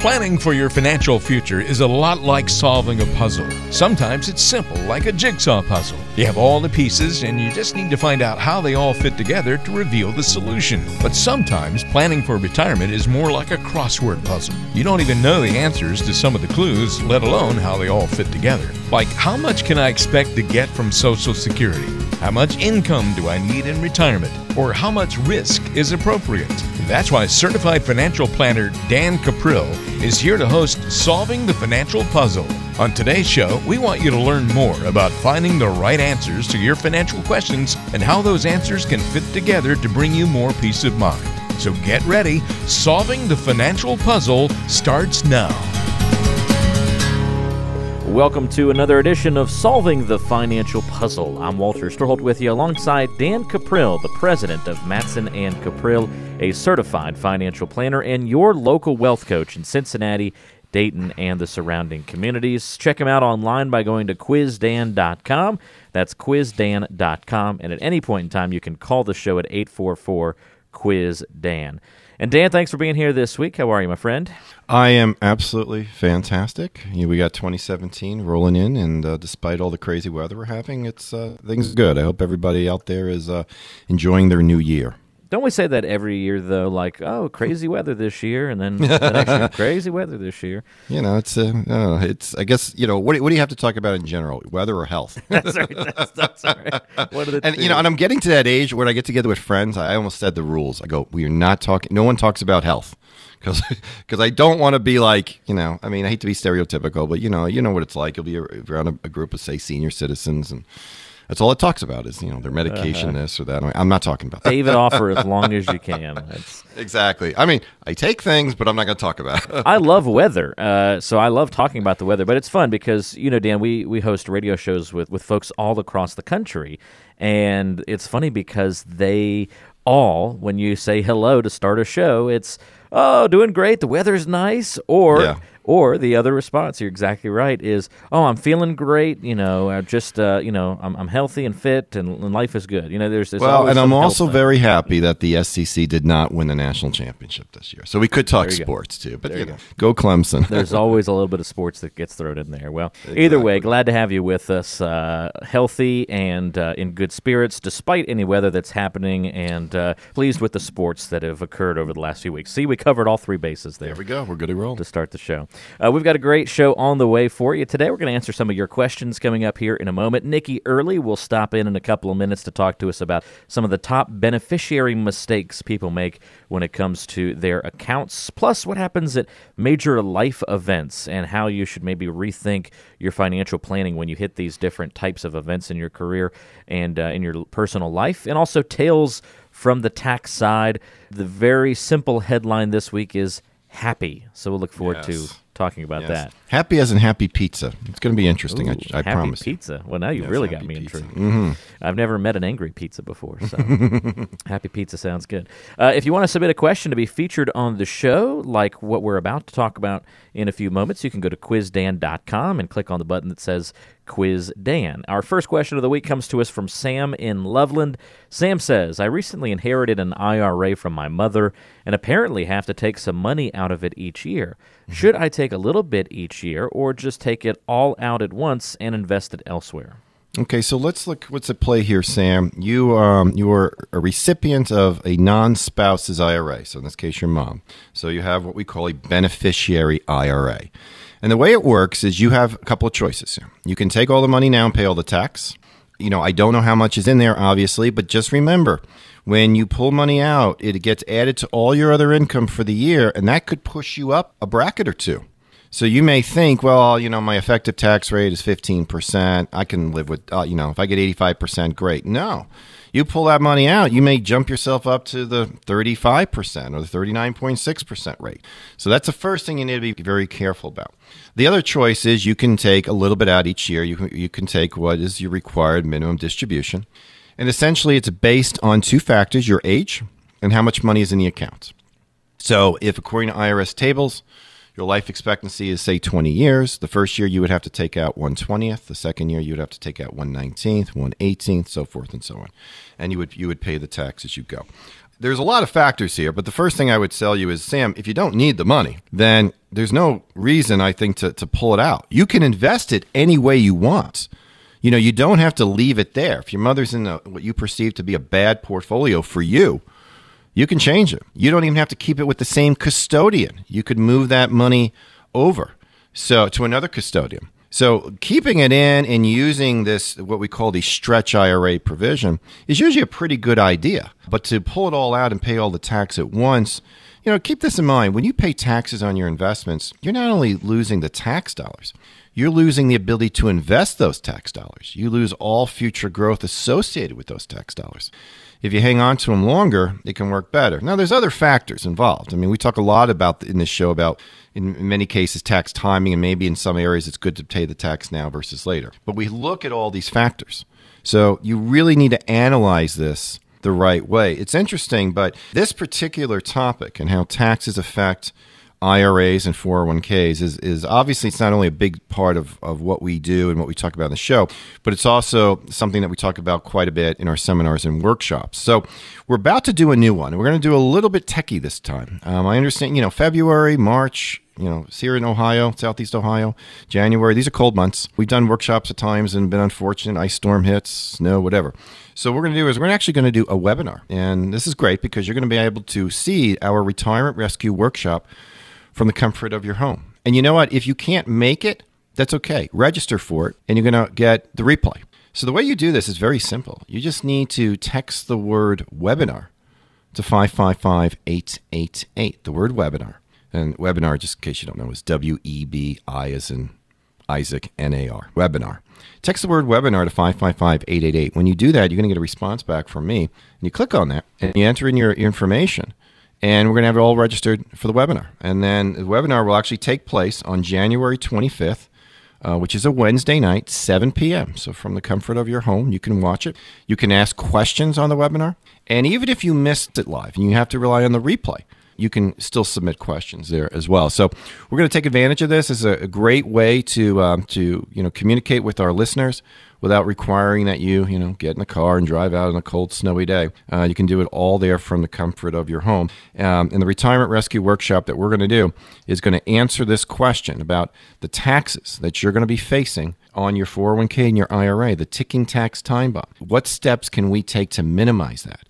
Planning for your financial future is a lot like solving a puzzle. Sometimes it's simple, like a jigsaw puzzle. You have all the pieces, and you just need to find out how they all fit together to reveal the solution. But sometimes planning for retirement is more like a crossword puzzle. You don't even know the answers to some of the clues, let alone how they all fit together. Like, how much can I expect to get from Social Security? How much income do I need in retirement? Or how much risk is appropriate? That's why certified financial planner Dan Cuprill is here to host Solving the Financial Puzzle. On today's show, we want you to learn more about finding the right answers to your financial questions and how those answers can fit together to bring you more peace of mind. So get ready. Solving the Financial Puzzle starts now. Welcome to another edition of Solving the Financial Puzzle. I'm Walter Storholt with you alongside Dan Cuprill, the president of Matson and Cuprill, a certified financial planner and your local wealth coach in Cincinnati, Dayton, and the surrounding communities. Check him out online by going to quizdan.com. That's quizdan.com. And at any point in time, you can call the show at 844 Quiz Dan. And Dan, thanks for being here this week. How are you, my friend? I am absolutely fantastic. You know, we got 2017 rolling in, and uh, despite all the crazy weather we're having, it's uh, things good. I hope everybody out there is uh, enjoying their new year. Don't we say that every year though? Like, oh, crazy weather this year, and then the next year, crazy weather this year. You know, it's uh, I know, it's. I guess you know what. do- What do you have to talk about in general? Weather or health? That's right. That's, that's right. What are the and two? you know, and I'm getting to that age where I get together with friends. I almost said the rules. I go, we are not talking. No one talks about health. Because, I don't want to be like you know. I mean, I hate to be stereotypical, but you know, you know what it's like. You'll be around a, a group of say senior citizens, and that's all it talks about is you know their medication, this or that. I'm not talking about that. Save it off for as long as you can. That's, Exactly. I mean, I take things, but I'm not going to talk about it. I love weather, uh, so I love talking about the weather. But it's fun because you know, Dan, we we host radio shows with with folks all across the country, and it's funny because they all, when you say hello to start a show, it's oh, doing great. The weather's nice, or Yeah. Or the other response, you're exactly right, is oh, I'm feeling great. You know, uh, just uh, you know, I'm, I'm healthy and fit, and, and life is good. You know, there's, there's well, and I'm also thing. very happy that the SEC did not win the national championship this year. So we could talk you go. sports too, but There you you know, go Clemson. There's always a little bit of sports that gets thrown in there. Well, either way, glad to have you with us, uh, healthy and uh, in good spirits, despite any weather that's happening, and uh, pleased with the sports that have occurred over the last few weeks. See, we covered all three bases there there we go. We're good to roll. to start the show. Uh, we've got a great show on the way for you today. We're going to answer some of your questions coming up here in a moment. Nikki Early will stop in in a couple of minutes to talk to us about some of the top beneficiary mistakes people make when it comes to their accounts, plus what happens at major life events and how you should maybe rethink your financial planning when you hit these different types of events in your career and uh, in your personal life, and also tales from the tax side. The very simple headline this week is happy. So we'll look forward to Yes. Talking about Yes. that. Happy as in happy pizza. It's going to be interesting. Ooh, I, I happy promise. pizza. Well, now you Yes, really got me pizza. intrigued. Mhm. I've never met an angry pizza before, so happy pizza sounds good. Uh, if you want to submit a question to be featured on the show, like what we're about to talk about in a few moments, you can go to quizdan.com and click on the button that says Quiz Dan. Our first question of the week comes to us from Sam in Loveland. Sam says, I recently inherited an IRA from my mother and apparently have to take some money out of it each year. Should I take a little bit each year or just take it all out at once and invest it elsewhere? Okay, so let's look. What's at play here, Sam? You um, you are a recipient of a non-spouse's IRA. So in this case, your mom. So you have what we call a beneficiary IRA. And the way it works is you have a couple of choices. You can take all the money now and pay all the tax. You know, I don't know how much is in there, obviously, but just remember when you pull money out, it gets added to all your other income for the year, and that could push you up a bracket or two. So you may think, well, you know, my effective tax rate is 15%. I can live with, uh, you know, if I get 85%, great. No. You pull that money out, you may jump yourself up to the 35% or the 39.6% rate. So that's the first thing you need to be very careful about. The other choice is you can take a little bit out each year. You can, you can take what is your required minimum distribution. And essentially, it's based on two factors your age and how much money is in the account. So, if according to IRS tables, your life expectancy is say 20 years, the first year you would have to take out 120th, the second year you would have to take out 119th, 118th, so forth and so on. And you would you would pay the tax as you go. there's a lot of factors here, but the first thing I would tell you is, Sam, if you don't need the money, then there's no reason, I think, to, to pull it out. You can invest it any way you want. You know, you don't have to leave it there. If your mother's in a, what you perceive to be a bad portfolio for you, you can change it. You don't even have to keep it with the same custodian. You could move that money over so to another custodian. So keeping it in and using this what we call the stretch IRA provision is usually a pretty good idea. But to pull it all out and pay all the tax at once, you know, keep this in mind. When you pay taxes on your investments, you're not only losing the tax dollars, you're losing the ability to invest those tax dollars. You lose all future growth associated with those tax dollars. If you hang on to them longer, it can work better. Now, there's other factors involved. I mean, we talk a lot about in this show about, in many cases, tax timing, and maybe in some areas it's good to pay the tax now versus later. But we look at all these factors. So you really need to analyze this the right way. It's interesting, but this particular topic and how taxes affect IRAs and 401ks is, is obviously it's not only a big part of, of what we do and what we talk about in the show, but it's also something that we talk about quite a bit in our seminars and workshops. So we're about to do a new one. We're going to do a little bit techie this time. Um, I understand, you know, February, March, you know, here in Ohio, Southeast Ohio, January. These are cold months. We've done workshops at times and been unfortunate. Ice storm hits, snow, whatever. So what we're going to do is we're actually going to do a webinar, and this is great because you're going to be able to see our retirement rescue workshop from the comfort of your home. And you know what? If you can't make it, that's okay. Register for it, and you're going to get the replay. So the way you do this is very simple. You just need to text the word webinar to 555 888. The word webinar. And webinar, just in case you don't know, is W E B I as in Isaac N A R. Webinar. Text the word webinar to 555 888. When you do that, you're going to get a response back from me. And you click on that and you enter in your information and we're going to have it all registered for the webinar. And then the webinar will actually take place on January 25th, uh, which is a Wednesday night, 7 p.m. So from the comfort of your home, you can watch it. You can ask questions on the webinar. And even if you missed it live and you have to rely on the replay, you can still submit questions there as well. So we're going to take advantage of this. It's a, great way to um, to you know communicate with our listeners without requiring that you, you know, get in the car and drive out on a cold, snowy day. Uh, you can do it all there from the comfort of your home. Um, and the retirement rescue workshop that we're going to do is going to answer this question about the taxes that you're going to be facing on your 401k and your IRA, the ticking tax time bomb. What steps can we take to minimize that?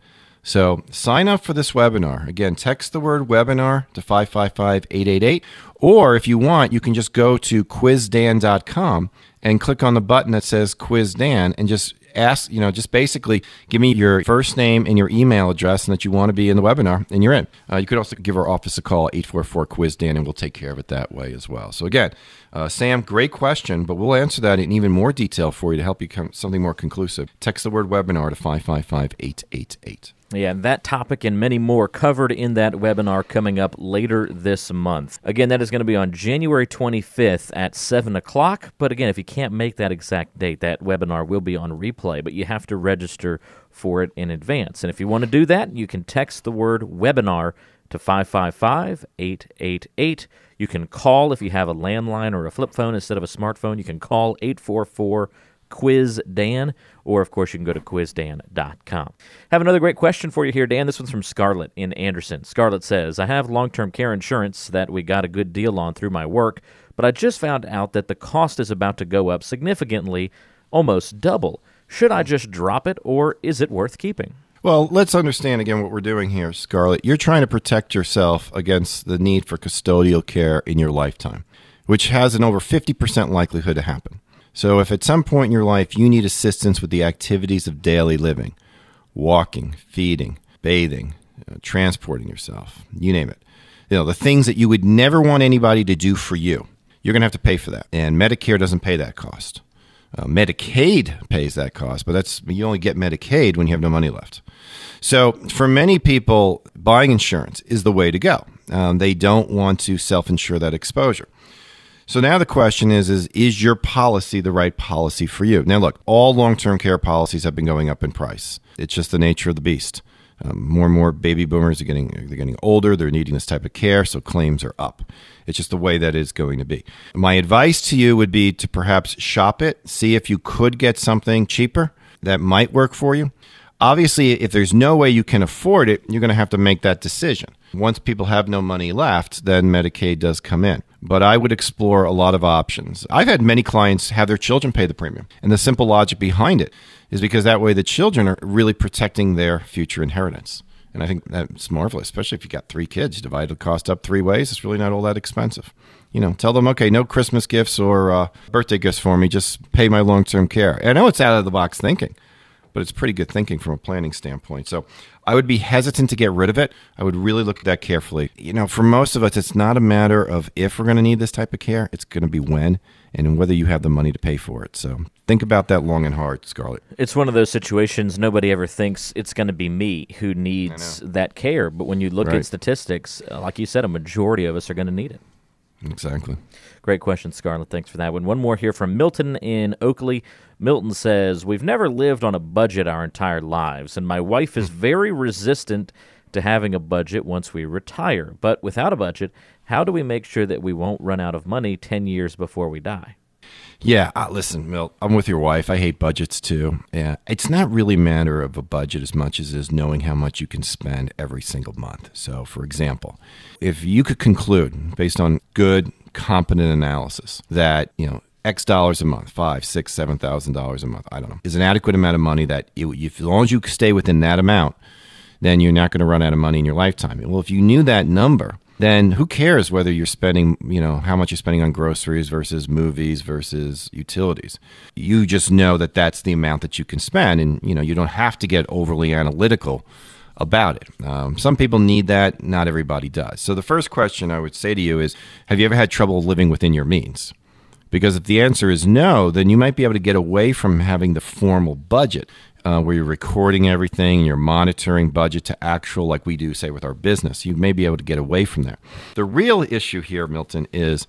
So sign up for this webinar. Again, text the word webinar to 555 888. Or if you want, you can just go to quizdan.com and click on the button that says Quiz Dan and just ask, you know, just basically give me your first name and your email address and that you want to be in the webinar, and you're in. Uh, you could also give our office a call, 844 Quiz Dan, and we'll take care of it that way as well. So, again, uh, Sam, great question, but we'll answer that in even more detail for you to help you come something more conclusive. Text the word webinar to 555 888. Yeah, that topic and many more covered in that webinar coming up later this month. Again, that is going to be on January 25th at 7 o'clock. But again, if you can't make that exact date, that webinar will be on replay, but you have to register for it in advance. And if you want to do that, you can text the word webinar to 555 888. You can call if you have a landline or a flip phone instead of a smartphone. You can call 844 Quiz Dan, or of course, you can go to quizdan.com. Have another great question for you here, Dan. This one's from Scarlett in Anderson. Scarlett says, I have long term care insurance that we got a good deal on through my work, but I just found out that the cost is about to go up significantly, almost double. Should I just drop it, or is it worth keeping? Well, let's understand again what we're doing here, Scarlett. You're trying to protect yourself against the need for custodial care in your lifetime, which has an over 50% likelihood to happen. So, if at some point in your life you need assistance with the activities of daily living, walking, feeding, bathing, uh, transporting yourself, you name it, you know, the things that you would never want anybody to do for you, you're going to have to pay for that. And Medicare doesn't pay that cost. Uh, Medicaid pays that cost, but that's you only get Medicaid when you have no money left. So, for many people, buying insurance is the way to go. Um, they don't want to self insure that exposure. So now the question is, is is your policy the right policy for you? Now look, all long-term care policies have been going up in price. It's just the nature of the beast. Um, more and more baby boomers are getting they're getting older. They're needing this type of care, so claims are up. It's just the way that is going to be. My advice to you would be to perhaps shop it, see if you could get something cheaper that might work for you. Obviously, if there's no way you can afford it, you're going to have to make that decision. Once people have no money left, then Medicaid does come in. But I would explore a lot of options. I've had many clients have their children pay the premium. And the simple logic behind it is because that way the children are really protecting their future inheritance. And I think that's marvelous, especially if you got three kids. You divide the cost up three ways, it's really not all that expensive. You know, tell them, okay, no Christmas gifts or uh, birthday gifts for me, just pay my long term care. I know it's out of the box thinking, but it's pretty good thinking from a planning standpoint. So I would be hesitant to get rid of it. I would really look at that carefully. You know, for most of us, it's not a matter of if we're going to need this type of care, it's going to be when and whether you have the money to pay for it. So think about that long and hard, Scarlett. It's one of those situations nobody ever thinks it's going to be me who needs that care. But when you look Right. at statistics, uh, like you said, a majority of us are going to need it. Exactly. Great question, Scarlett. Thanks for that one. One more here from Milton in Oakley. Milton says, We've never lived on a budget our entire lives, and my wife is very resistant to having a budget once we retire. But without a budget, how do we make sure that we won't run out of money 10 years before we die? Yeah, uh, listen, Milt, I'm with your wife. I hate budgets too. Yeah, it's not really a matter of a budget as much as is knowing how much you can spend every single month. So, for example, if you could conclude based on good, competent analysis that you know X dollars a month, five, six, seven thousand dollars a month, I don't know, is an adequate amount of money that if, as long as you stay within that amount, then you're not going to run out of money in your lifetime. Well, if you knew that number, then who cares whether you're spending, you know, how much you're spending on groceries versus movies versus utilities? You just know that that's the amount that you can spend, and you know you don't have to get overly analytical about it. Um, some people need that, not everybody does. So the first question I would say to you is, have you ever had trouble living within your means? Because if the answer is no, then you might be able to get away from having the formal budget uh, where you're recording everything, and you're monitoring budget to actual, like we do, say, with our business. You may be able to get away from there. The real issue here, Milton, is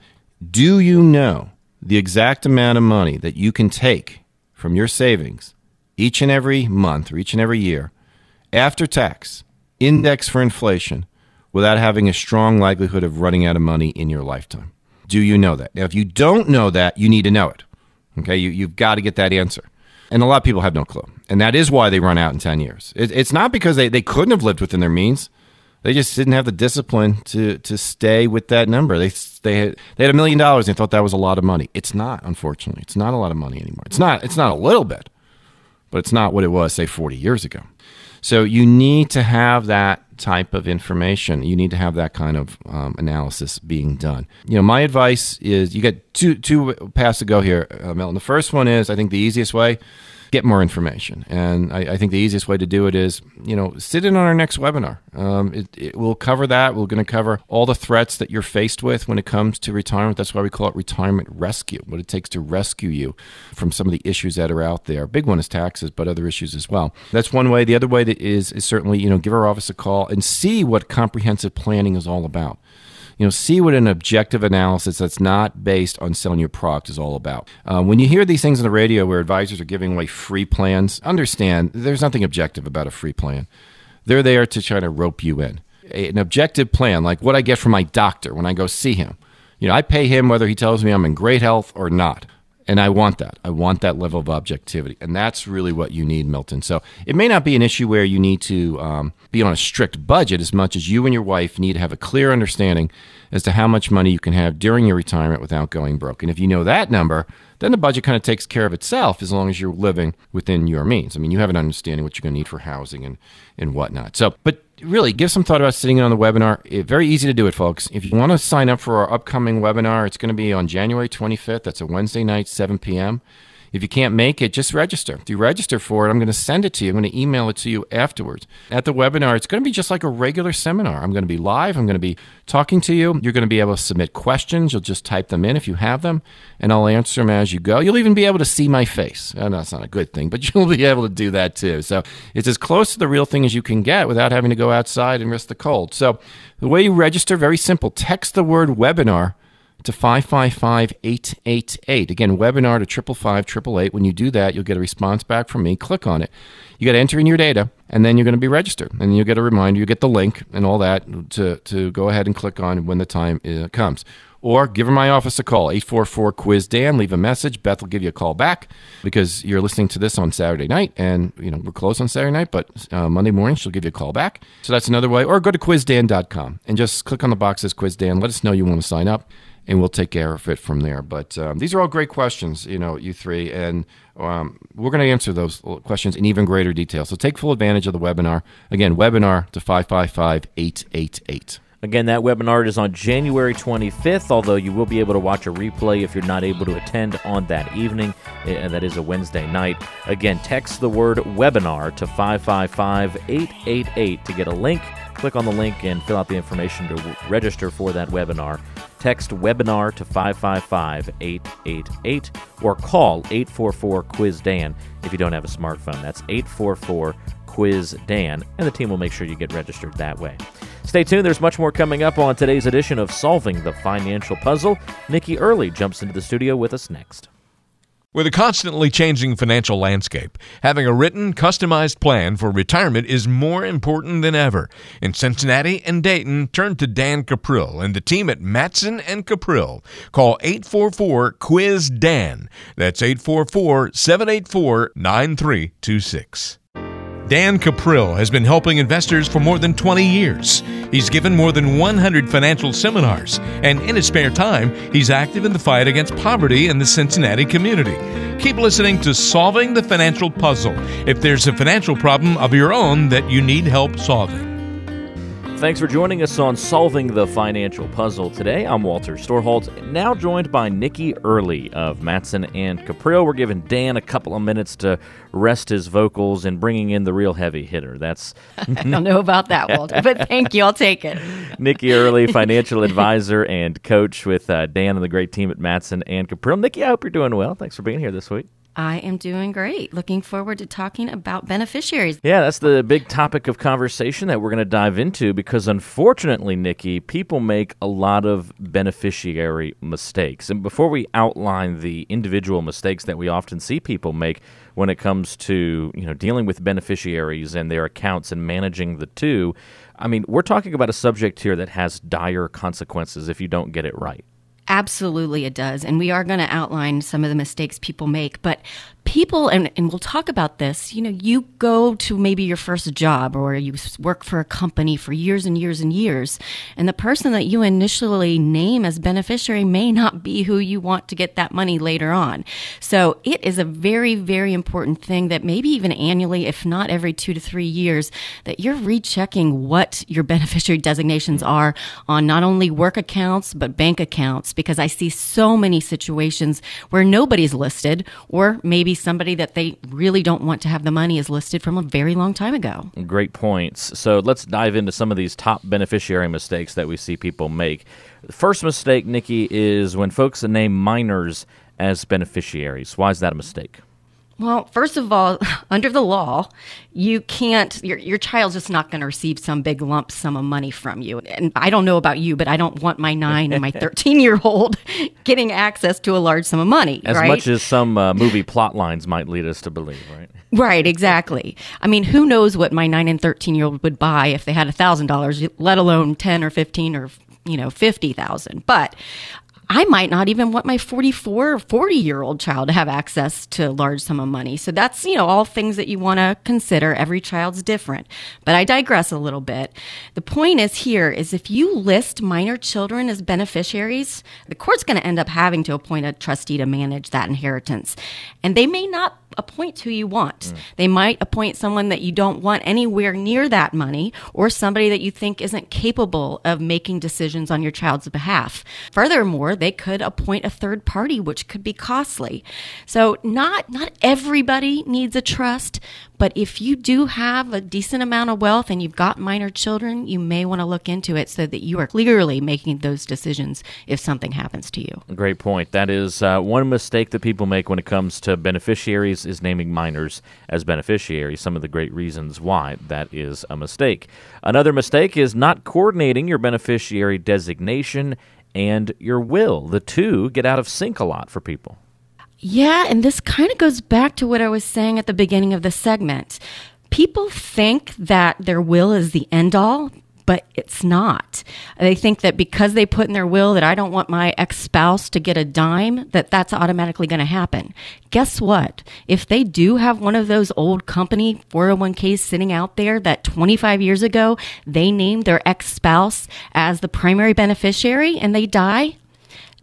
do you know the exact amount of money that you can take from your savings each and every month or each and every year after tax, index for inflation, without having a strong likelihood of running out of money in your lifetime? Do you know that? Now, if you don't know that, you need to know it. Okay, you, you've got to get that answer. And a lot of people have no clue. And that is why they run out in 10 years. It, it's not because they, they couldn't have lived within their means. They just didn't have the discipline to, to stay with that number. They, they, had, they had a million dollars and they thought that was a lot of money. It's not, unfortunately. It's not a lot of money anymore. It's not, it's not a little bit, but it's not what it was, say, 40 years ago. So you need to have that type of information. You need to have that kind of um, analysis being done. You know, my advice is you get two two paths to go here, uh, Milton. The first one is I think the easiest way. Get more information, and I, I think the easiest way to do it is, you know, sit in on our next webinar. Um, it, it will cover that. We're going to cover all the threats that you're faced with when it comes to retirement. That's why we call it retirement rescue. What it takes to rescue you from some of the issues that are out there. Big one is taxes, but other issues as well. That's one way. The other way that is is certainly, you know, give our office a call and see what comprehensive planning is all about you know, see what an objective analysis that's not based on selling your product is all about. Uh, when you hear these things on the radio where advisors are giving away free plans, understand there's nothing objective about a free plan. They're there to try to rope you in. A- An objective plan, like what I get from my doctor when I go see him. You know, I pay him whether he tells me I'm in great health or not. And I want that. I want that level of objectivity. And that's really what you need, Milton. So it may not be an issue where you need to um, be on a strict budget as much as you and your wife need to have a clear understanding as to how much money you can have during your retirement without going broke. And if you know that number, then the budget kind of takes care of itself as long as you're living within your means. I mean, you have an understanding what you're going to need for housing and, and whatnot. So, but really give some thought about sitting in on the webinar. It, very easy to do it, folks. If you want to sign up for our upcoming webinar, it's going to be on January 25th. That's a Wednesday night, 7 p.m. If you can't make it, just register. If you register for it, I'm going to send it to you. I'm going to email it to you afterwards. At the webinar, it's going to be just like a regular seminar. I'm going to be live. I'm going to be talking to you. You're going to be able to submit questions. You'll just type them in if you have them, and I'll answer them as you go. You'll even be able to see my face. Know that's not a good thing, but you'll be able to do that too. So it's as close to the real thing as you can get without having to go outside and risk the cold. So the way you register, very simple. Text the word webinar to 555 888. Again, webinar to 555 888. When you do that, you'll get a response back from me. Click on it. You got to enter in your data, and then you're going to be registered. And you'll get a reminder. You get the link and all that to, to go ahead and click on when the time uh, comes. Or give my office a call, 844 Quiz Dan. Leave a message. Beth will give you a call back because you're listening to this on Saturday night. And, you know, we're closed on Saturday night, but uh, Monday morning she'll give you a call back. So that's another way. Or go to quizdan.com and just click on the box that says Quiz Dan. Let us know you want to sign up and we'll take care of it from there. But um, these are all great questions, you know, you three, and um, we're going to answer those questions in even greater detail. So take full advantage of the webinar. Again, webinar to 555 888. Again, that webinar is on January 25th, although you will be able to watch a replay if you're not able to attend on that evening, and that is a Wednesday night. Again, text the word webinar to 555 888 to get a link. Click on the link and fill out the information to register for that webinar. Text webinar to 555 888 or call 844 Quiz Dan if you don't have a smartphone. That's 844 Quiz Dan, and the team will make sure you get registered that way. Stay tuned, there's much more coming up on today's edition of Solving the Financial Puzzle. Nikki Early jumps into the studio with us next. With a constantly changing financial landscape, having a written, customized plan for retirement is more important than ever. In Cincinnati and Dayton, turn to Dan Cuprill and the team at Matson and Cuprill. Call 844 Quiz Dan. That's 844 784 9326. Dan Cuprill has been helping investors for more than 20 years. He's given more than 100 financial seminars, and in his spare time, he's active in the fight against poverty in the Cincinnati community. Keep listening to Solving the Financial Puzzle if there's a financial problem of your own that you need help solving. Thanks for joining us on Solving the Financial Puzzle today. I'm Walter Storholt, now joined by Nikki Early of Matson and Cuprill. We're giving Dan a couple of minutes to rest his vocals and bringing in the real heavy hitter. That's I don't know about that, Walter, but thank you. I'll take it. Nikki Early, financial advisor and coach with uh, Dan and the great team at Matson and Cuprill. Nikki, I hope you're doing well. Thanks for being here this week. I am doing great. Looking forward to talking about beneficiaries. Yeah, that's the big topic of conversation that we're going to dive into because unfortunately, Nikki, people make a lot of beneficiary mistakes. And before we outline the individual mistakes that we often see people make when it comes to, you know, dealing with beneficiaries and their accounts and managing the two, I mean, we're talking about a subject here that has dire consequences if you don't get it right. Absolutely, it does. And we are going to outline some of the mistakes people make. But people, and, and we'll talk about this, you know, you go to maybe your first job or you work for a company for years and years and years, and the person that you initially name as beneficiary may not be who you want to get that money later on. So it is a very, very important thing that maybe even annually, if not every two to three years, that you're rechecking what your beneficiary designations mm-hmm. are on not only work accounts, but bank accounts, because I see so many situations where nobody's listed or maybe somebody that they really don't want to have the money is listed from a very long time ago. Great points. So let's dive into some of these top beneficiary mistakes that we see people make. The first mistake, Nikki, is when folks name minors as beneficiaries. Why is that a mistake? Well, first of all, under the law, you can't, your, your child's just not going to receive some big lump sum of money from you. And I don't know about you, but I don't want my nine and my 13 year old getting access to a large sum of money. As right? much as some uh, movie plot lines might lead us to believe, right? Right, exactly. I mean, who knows what my nine and 13 year old would buy if they had a $1,000, let alone 10 or 15 or you know 50,000 but I might not even want my 44 or 40 year old child to have access to a large sum of money. So that's, you know, all things that you want to consider. Every child's different. But I digress a little bit. The point is here is if you list minor children as beneficiaries, the court's going to end up having to appoint a trustee to manage that inheritance. And they may not appoint who you want. Mm. They might appoint someone that you don't want anywhere near that money or somebody that you think isn't capable of making decisions on your child's behalf. Furthermore, they could appoint a third party which could be costly. So not not everybody needs a trust, but if you do have a decent amount of wealth and you've got minor children, you may want to look into it so that you are clearly making those decisions if something happens to you. Great point. That is uh, one mistake that people make when it comes to beneficiaries is naming minors as beneficiaries. Some of the great reasons why that is a mistake. Another mistake is not coordinating your beneficiary designation and your will. The two get out of sync a lot for people. Yeah, and this kind of goes back to what I was saying at the beginning of the segment. People think that their will is the end all, but it's not. They think that because they put in their will that I don't want my ex spouse to get a dime, that that's automatically going to happen. Guess what? If they do have one of those old company 401ks sitting out there that 25 years ago they named their ex spouse as the primary beneficiary and they die,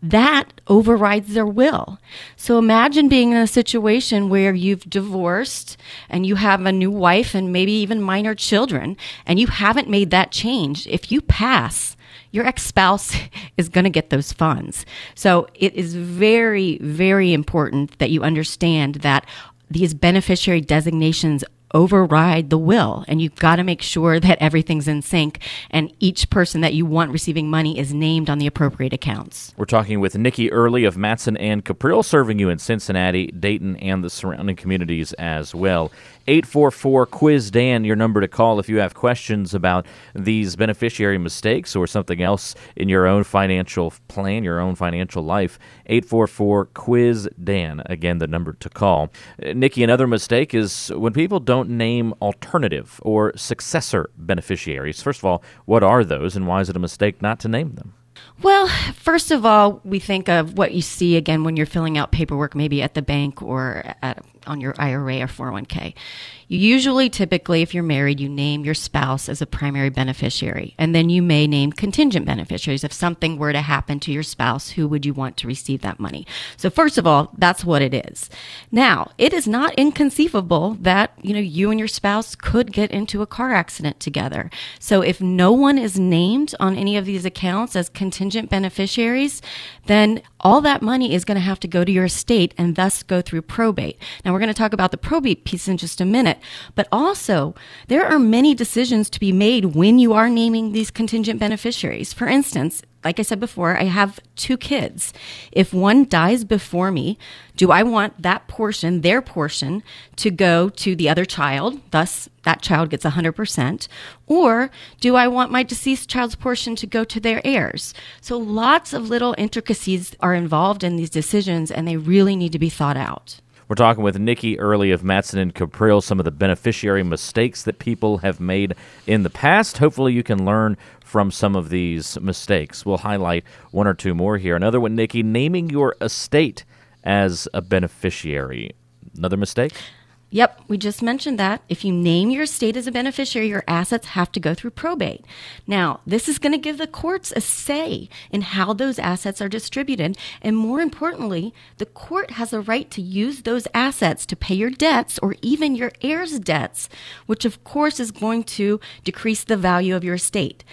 that overrides their will. So imagine being in a situation where you've divorced and you have a new wife and maybe even minor children and you haven't made that change. If you pass, your ex spouse is going to get those funds. So it is very, very important that you understand that these beneficiary designations override the will and you've got to make sure that everything's in sync and each person that you want receiving money is named on the appropriate accounts. We're talking with Nikki Early of Matson and Cuprill, serving you in Cincinnati, Dayton, and the surrounding communities as well. 844 Quiz Dan, your number to call if you have questions about these beneficiary mistakes or something else in your own financial plan, your own financial life. 844 Quiz Dan, again, the number to call. Uh, Nikki, another mistake is when people don't name alternative or successor beneficiaries. First of all, what are those and why is it a mistake not to name them? Well, first of all, we think of what you see again when you're filling out paperwork, maybe at the bank or at, on your IRA or 401k. You usually, typically, if you're married, you name your spouse as a primary beneficiary, and then you may name contingent beneficiaries. If something were to happen to your spouse, who would you want to receive that money? So, first of all, that's what it is. Now, it is not inconceivable that you know you and your spouse could get into a car accident together. So, if no one is named on any of these accounts as contingent beneficiaries, then all that money is going to have to go to your estate and thus go through probate. Now, we're going to talk about the probate piece in just a minute, but also there are many decisions to be made when you are naming these contingent beneficiaries. For instance, like I said before, I have two kids. If one dies before me, do I want that portion, their portion, to go to the other child? Thus, that child gets 100%. Or do I want my deceased child's portion to go to their heirs? So lots of little intricacies are involved in these decisions and they really need to be thought out. We're talking with Nikki Early of Matson and Cuprill, some of the beneficiary mistakes that people have made in the past. Hopefully, you can learn from some of these mistakes. We'll highlight one or two more here. Another one, Nikki, naming your estate as a beneficiary. Another mistake? Yep, we just mentioned that. If you name your estate as a beneficiary, your assets have to go through probate. Now, this is going to give the courts a say in how those assets are distributed. And more importantly, the court has a right to use those assets to pay your debts or even your heirs' debts, which of course is going to decrease the value of your estate.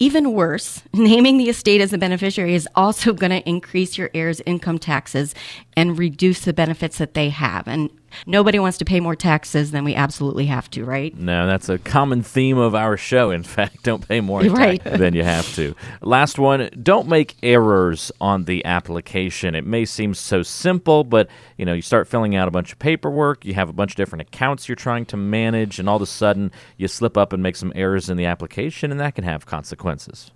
Even worse, naming the estate as a beneficiary is also going to increase your heirs' income taxes and reduce the benefits that they have. And nobody wants to pay more taxes than we absolutely have to, right? No, that's a common theme of our show. In fact, don't pay more right. than you have to. Last one, don't make errors on the application. It may seem so simple, but you know, you start filling out a bunch of paperwork, you have a bunch of different accounts you're trying to manage, and all of a sudden you slip up and make some errors in the application, and that can have consequences.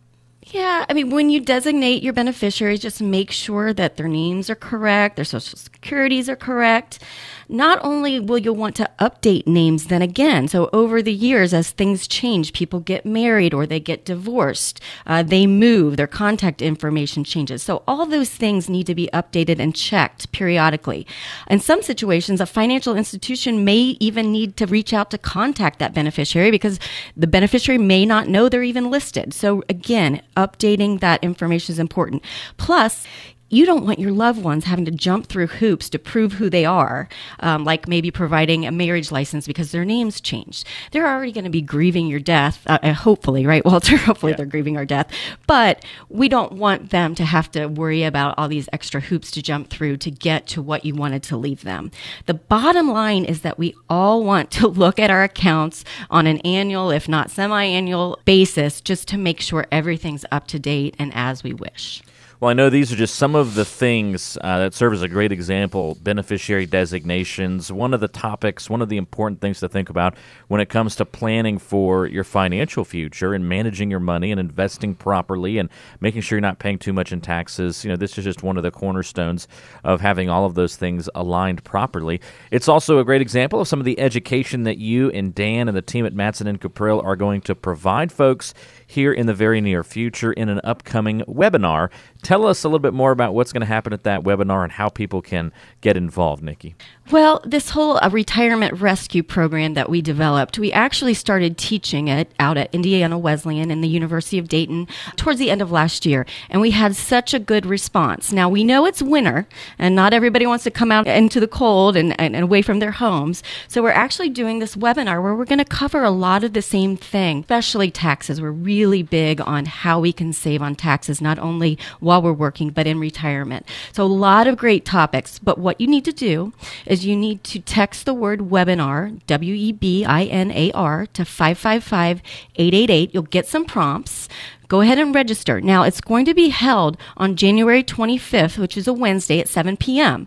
Yeah, I mean, when you designate your beneficiaries, just make sure that their names are correct, their social securities are correct. Not only will you want to update names then again, so over the years, as things change, people get married or they get divorced, uh, they move, their contact information changes. So all those things need to be updated and checked periodically. In some situations, a financial institution may even need to reach out to contact that beneficiary because the beneficiary may not know they're even listed. So again, updating that information is important. Plus, you don't want your loved ones having to jump through hoops to prove who they are, um, like maybe providing a marriage license because their name's changed. They're already going to be grieving your death, uh, uh, hopefully, right, Walter? hopefully yeah. they're grieving our death. But we don't want them to have to worry about all these extra hoops to jump through to get to what you wanted to leave them. The bottom line is that we all want to look at our accounts on an annual, if not semi annual basis, just to make sure everything's up to date and as we wish. Well, I know these are just some of the things uh, that serve as a great example beneficiary designations. One of the topics, one of the important things to think about when it comes to planning for your financial future and managing your money and investing properly and making sure you're not paying too much in taxes. You know, this is just one of the cornerstones of having all of those things aligned properly. It's also a great example of some of the education that you and Dan and the team at Matson and Cuprill are going to provide folks here in the very near future in an upcoming webinar. Tell us a little bit more about what's going to happen at that webinar and how people can get involved, Nikki. Well, this whole uh, retirement rescue program that we developed, we actually started teaching it out at Indiana Wesleyan and the University of Dayton towards the end of last year. And we had such a good response. Now, we know it's winter and not everybody wants to come out into the cold and, and, and away from their homes. So we're actually doing this webinar where we're going to cover a lot of the same thing, especially taxes. We're really big on how we can save on taxes, not only while we're working, but in retirement. So a lot of great topics. But what you need to do is is you need to text the word webinar, W E B I N A R, to 555 888. You'll get some prompts. Go ahead and register. Now, it's going to be held on January 25th, which is a Wednesday at 7 p.m.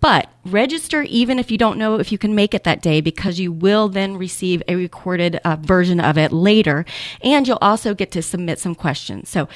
But register even if you don't know if you can make it that day because you will then receive a recorded uh, version of it later. And you'll also get to submit some questions. So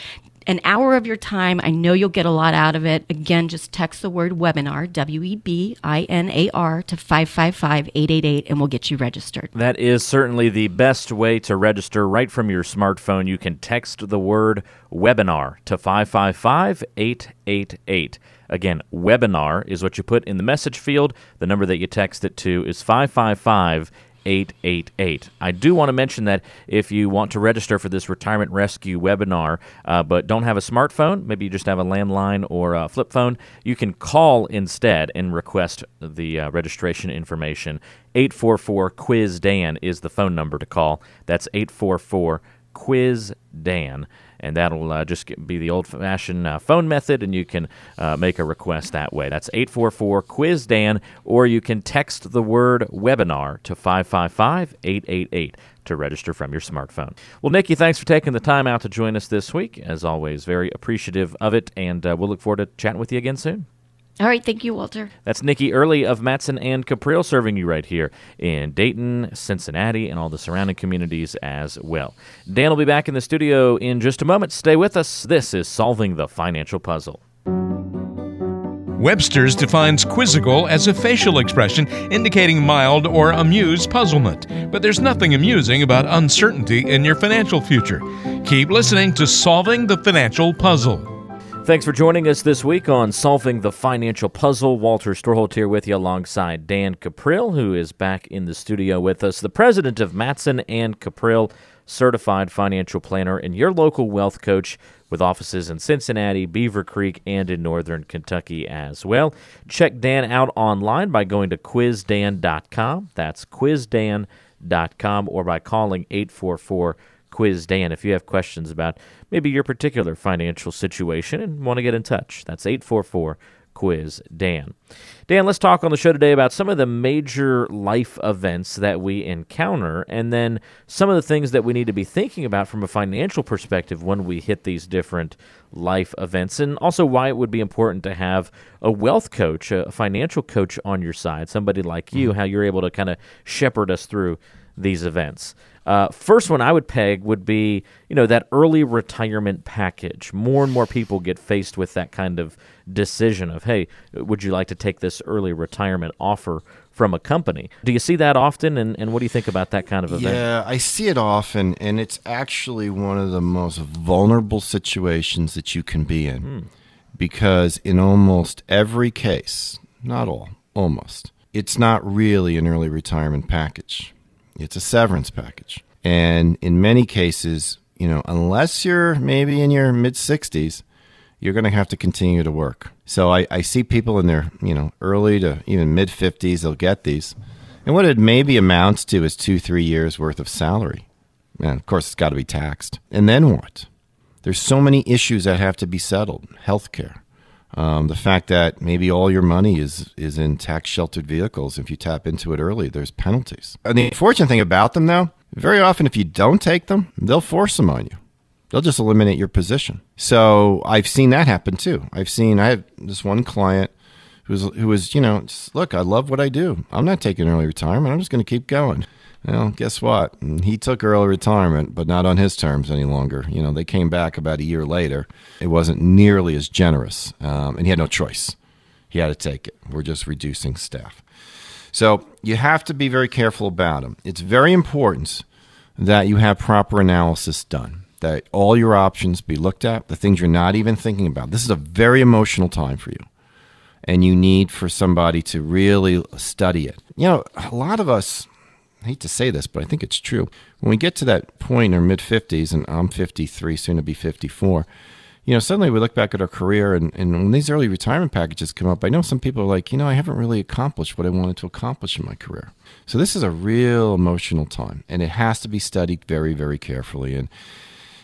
an hour of your time. I know you'll get a lot out of it. Again, just text the word webinar, W E B I N A R, to 555 888, and we'll get you registered. That is certainly the best way to register right from your smartphone. You can text the word webinar to 555 888. Again, webinar is what you put in the message field. The number that you text it to is 555 888. I do want to mention that if you want to register for this retirement rescue webinar, uh, but don't have a smartphone, maybe you just have a landline or a flip phone, you can call instead and request the uh, registration information. 844 Quiz Dan is the phone number to call. That's 844 Quiz Dan and that'll uh, just be the old fashioned uh, phone method, and you can uh, make a request that way. That's 844 Quiz Dan, or you can text the word webinar to 555 888 to register from your smartphone. Well, Nikki, thanks for taking the time out to join us this week. As always, very appreciative of it, and uh, we'll look forward to chatting with you again soon. All right, thank you, Walter. That's Nikki Early of Matson and Cuprill serving you right here in Dayton, Cincinnati, and all the surrounding communities as well. Dan will be back in the studio in just a moment. Stay with us. This is Solving the Financial Puzzle. Webster's defines quizzical as a facial expression indicating mild or amused puzzlement. But there's nothing amusing about uncertainty in your financial future. Keep listening to Solving the Financial Puzzle. Thanks for joining us this week on Solving the Financial Puzzle. Walter Storholt here with you alongside Dan Cuprill, who is back in the studio with us, the president of Matson and Cuprill, certified financial planner and your local wealth coach with offices in Cincinnati, Beavercreek, and in northern Kentucky as well. Check Dan out online by going to quizdan.com. That's quizdan.com or by calling 844 Quiz Dan if you have questions about maybe your particular financial situation and want to get in touch. That's 844 Quiz Dan. Dan, let's talk on the show today about some of the major life events that we encounter and then some of the things that we need to be thinking about from a financial perspective when we hit these different life events and also why it would be important to have a wealth coach, a financial coach on your side, somebody like you, mm-hmm. how you're able to kind of shepherd us through these events. Uh, first one I would peg would be, you know, that early retirement package. More and more people get faced with that kind of decision of, hey, would you like to take this early retirement offer from a company? Do you see that often, and, and what do you think about that kind of event? Yeah, I see it often, and it's actually one of the most vulnerable situations that you can be in. Hmm. Because in almost every case, not all, almost, it's not really an early retirement package it's a severance package. And in many cases, you know, unless you're maybe in your mid 60s, you're going to have to continue to work. So I, I see people in their, you know, early to even mid 50s, they'll get these. And what it maybe amounts to is two, three years worth of salary. And of course, it's got to be taxed. And then what? There's so many issues that have to be settled healthcare, um, the fact that maybe all your money is is in tax sheltered vehicles. If you tap into it early, there's penalties. And the unfortunate thing about them, though, very often if you don't take them, they'll force them on you. They'll just eliminate your position. So I've seen that happen too. I've seen I have this one client who was who was you know look I love what I do. I'm not taking early retirement. I'm just going to keep going. Well, guess what? He took early retirement, but not on his terms any longer. You know, they came back about a year later. It wasn't nearly as generous, um, and he had no choice. He had to take it. We're just reducing staff. So you have to be very careful about them. It's very important that you have proper analysis done, that all your options be looked at, the things you're not even thinking about. This is a very emotional time for you, and you need for somebody to really study it. You know, a lot of us, I hate to say this, but I think it's true. When we get to that point in our mid 50s, and I'm 53, soon to be 54, you know, suddenly we look back at our career, and, and when these early retirement packages come up, I know some people are like, you know, I haven't really accomplished what I wanted to accomplish in my career. So this is a real emotional time, and it has to be studied very, very carefully. And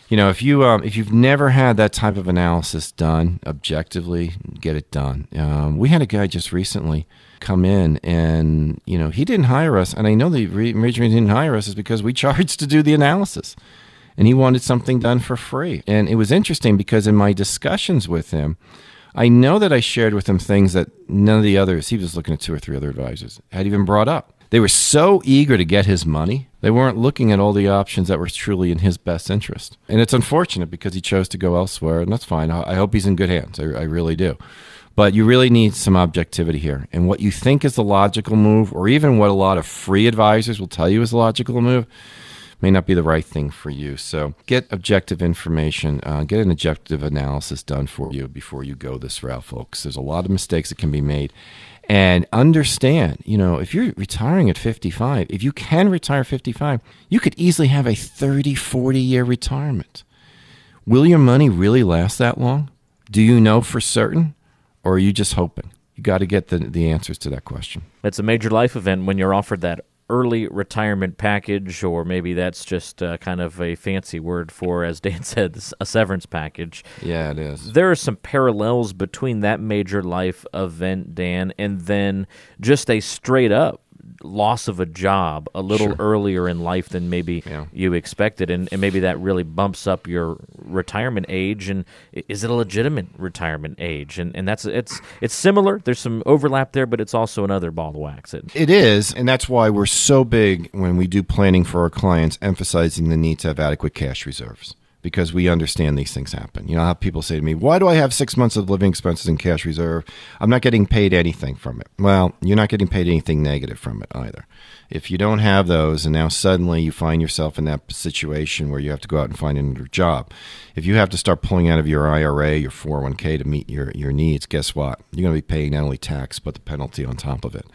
you know, if you um, if you've never had that type of analysis done objectively, get it done. Um, we had a guy just recently come in, and you know, he didn't hire us, and I know the re- reason he didn't hire us is because we charged to do the analysis, and he wanted something done for free. And it was interesting because in my discussions with him. I know that I shared with him things that none of the others, he was looking at two or three other advisors, had even brought up. They were so eager to get his money, they weren't looking at all the options that were truly in his best interest. And it's unfortunate because he chose to go elsewhere, and that's fine. I hope he's in good hands. I, I really do. But you really need some objectivity here. And what you think is the logical move, or even what a lot of free advisors will tell you is the logical move, may not be the right thing for you. So get objective information, uh, get an objective analysis done for you before you go this route, folks. There's a lot of mistakes that can be made. And understand, you know, if you're retiring at 55, if you can retire 55, you could easily have a 30, 40 year retirement. Will your money really last that long? Do you know for certain? Or are you just hoping? You got to get the, the answers to that question. It's a major life event when you're offered that early retirement package, or maybe that's just uh, kind of a fancy word for, as Dan said, a severance package. Yeah, it is. There are some parallels between that major life event, Dan, and then just a straight up loss of a job a little Sure. earlier in life than maybe Yeah. you expected and, and maybe that really bumps up your retirement age and is it a legitimate retirement age and and that's it's it's similar there's some overlap there but it's also another ball to wax it It is, and that's why we're so big when we do planning for our clients, emphasizing the need to have adequate cash reserves because we understand these things happen. You know how people say to me, "Why do I have six months of living expenses in cash reserve? I'm not getting paid anything from it." Well, you're not getting paid anything negative from it either. If you don't have those, and now suddenly you find yourself in that situation where you have to go out and find another job, if you have to start pulling out of your IRA, your 401k to meet your, your needs, guess what? You're going to be paying not only tax, but the penalty on top of it.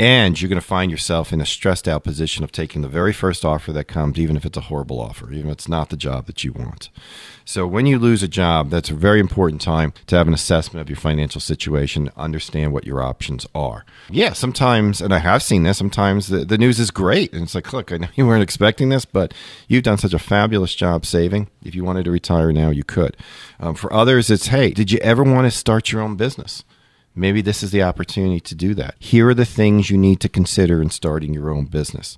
And you're going to find yourself in a stressed out position of taking the very first offer that comes, even if it's a horrible offer, even if it's not the job that you want. So when you lose a job, that's a very important time to have an assessment of your financial situation, understand what your options are. Yeah, sometimes, and I have seen this, sometimes the, the news is great. And it's like, look, I know you weren't expecting this, but you've done such a fabulous job saving. If you wanted to retire now, you could. Um, for others, it's, hey, did you ever want to start your own business? Maybe this is the opportunity to do that. Here are the things you need to consider in starting your own business.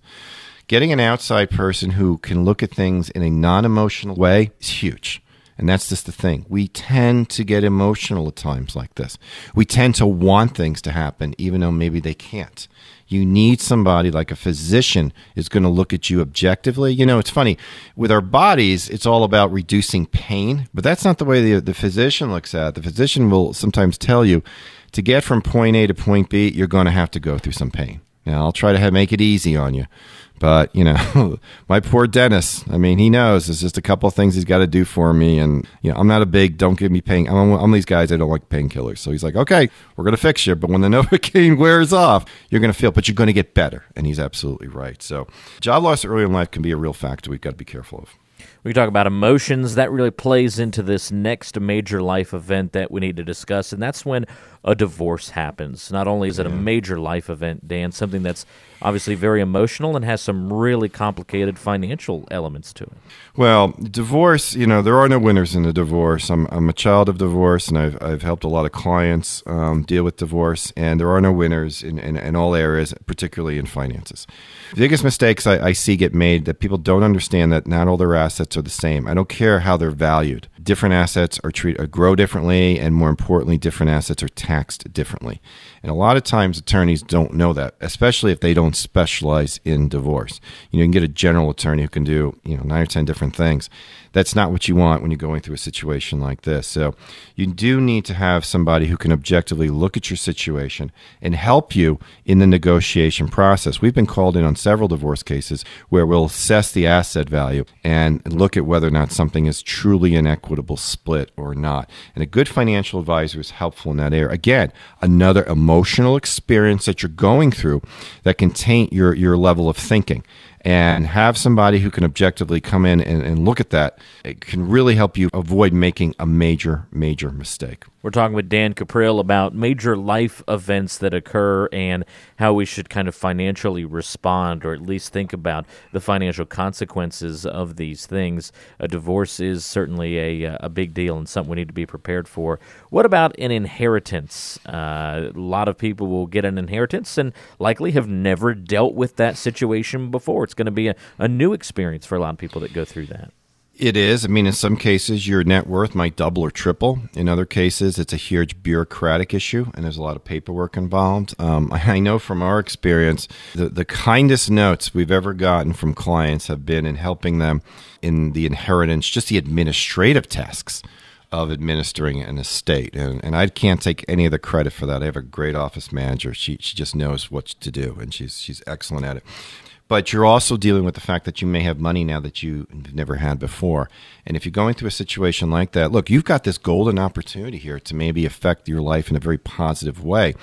Getting an outside person who can look at things in a non emotional way is huge. And that's just the thing. We tend to get emotional at times like this. We tend to want things to happen, even though maybe they can't. You need somebody like a physician is going to look at you objectively. You know, it's funny with our bodies, it's all about reducing pain, but that's not the way the, the physician looks at it. The physician will sometimes tell you to get from point A to point B, you're going to have to go through some pain. Now, I'll try to have, make it easy on you. But, you know, my poor dentist, I mean, he knows there's just a couple of things he's got to do for me. And, you know, I'm not a big, don't give me pain. I'm, I'm these guys, I don't like painkillers. So he's like, okay, we're going to fix you. But when the Novocaine wears off, you're going to feel, but you're going to get better. And he's absolutely right. So job loss early in life can be a real factor we've got to be careful of. We talk about emotions. That really plays into this next major life event that we need to discuss, and that's when a divorce happens. Not only is it a major life event, Dan, something that's obviously very emotional and has some really complicated financial elements to it. Well, divorce, you know, there are no winners in a divorce. I'm, I'm a child of divorce, and I've, I've helped a lot of clients um, deal with divorce, and there are no winners in, in, in all areas, particularly in finances. The biggest mistakes I, I see get made that people don't understand that not all their assets assets are the same. I don't care how they're valued. Different assets are treated uh, grow differently, and more importantly, different assets are taxed differently. And a lot of times, attorneys don't know that, especially if they don't specialize in divorce. You know, you can get a general attorney who can do you know nine or ten different things. That's not what you want when you're going through a situation like this. So, you do need to have somebody who can objectively look at your situation and help you in the negotiation process. We've been called in on several divorce cases where we'll assess the asset value and look at whether or not something is truly an equitable split or not. And a good financial advisor is helpful in that area. Again, another emotional experience that you're going through that can taint your, your level of thinking and have somebody who can objectively come in and, and, look at that, it can really help you avoid making a major, major mistake. We're talking with Dan Cuprill about major life events that occur and how we should kind of financially respond or at least think about the financial consequences of these things. A divorce is certainly a, a big deal and something we need to be prepared for. What about an inheritance? Uh, a lot of people will get an inheritance and likely have never dealt with that situation before. It's going to be a, a new experience for a lot of people that go through that. It is. I mean, in some cases, your net worth might double or triple. In other cases, it's a huge bureaucratic issue, and there's a lot of paperwork involved. Um, I know from our experience, the, the kindest notes we've ever gotten from clients have been in helping them in the inheritance, just the administrative tasks of administering an estate. And, and I can't take any of the credit for that. I have a great office manager. She, she just knows what to do, and she's, she's excellent at it but you're also dealing with the fact that you may have money now that you've never had before. And if you're going through a situation like that, look, you've got this golden opportunity here to maybe affect your life in a very positive way.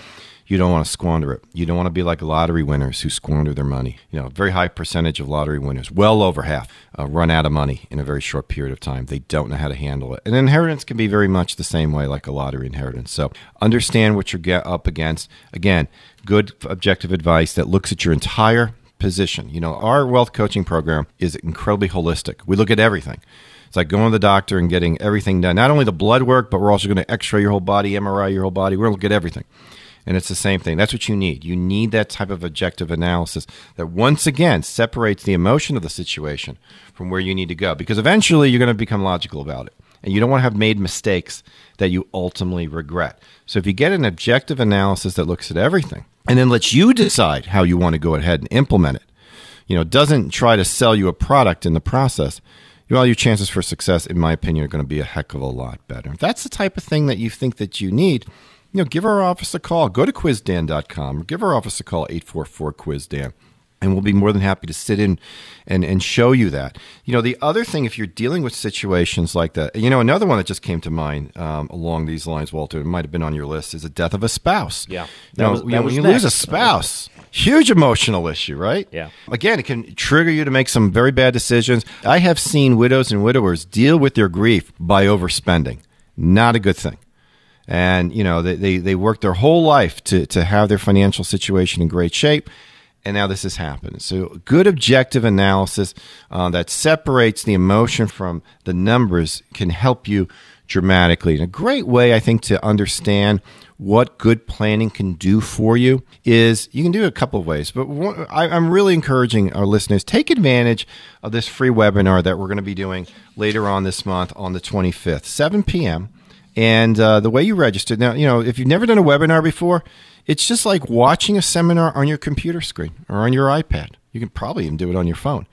You don't want to squander it. You don't want to be like lottery winners who squander their money. You know, a very high percentage of lottery winners, well over half, uh, run out of money in a very short period of time. They don't know how to handle it. And inheritance can be very much the same way, like a lottery inheritance. So understand what you're up against. Again, good objective advice that looks at your entire position. You know, our wealth coaching program is incredibly holistic. We look at everything. It's like going to the doctor and getting everything done. Not only the blood work, but we're also going to x-ray your whole body, MRI your whole body. We're going to look at everything. And it's the same thing. That's what you need. You need that type of objective analysis that once again separates the emotion of the situation from where you need to go. Because eventually you're going to become logical about it. And you don't want to have made mistakes that you ultimately regret. So if you get an objective analysis that looks at everything, and then lets you decide how you want to go ahead and implement it. You know, doesn't try to sell you a product in the process. Well, your chances for success, in my opinion, are going to be a heck of a lot better. If that's the type of thing that you think that you need, you know, give our office a call. Go to quizdan.com or give our office a call, 844 quizdan and we'll be more than happy to sit in and, and show you that. You know, the other thing, if you're dealing with situations like that, you know, another one that just came to mind um, along these lines, Walter, it might have been on your list, is the death of a spouse. Yeah. You know, was, you know, when you next. lose a spouse, huge emotional issue, right? Yeah. Again, it can trigger you to make some very bad decisions. I have seen widows and widowers deal with their grief by overspending. Not a good thing and you know they, they, they work their whole life to, to have their financial situation in great shape and now this has happened. So, good objective analysis uh, that separates the emotion from the numbers can help you dramatically. And a great way, I think, to understand what good planning can do for you is you can do it a couple of ways. But one, I, I'm really encouraging our listeners take advantage of this free webinar that we're going to be doing later on this month on the 25th, 7 p.m. And uh, the way you register now, you know, if you've never done a webinar before, it's just like watching a seminar on your computer screen or on your iPad. You can probably even do it on your phone.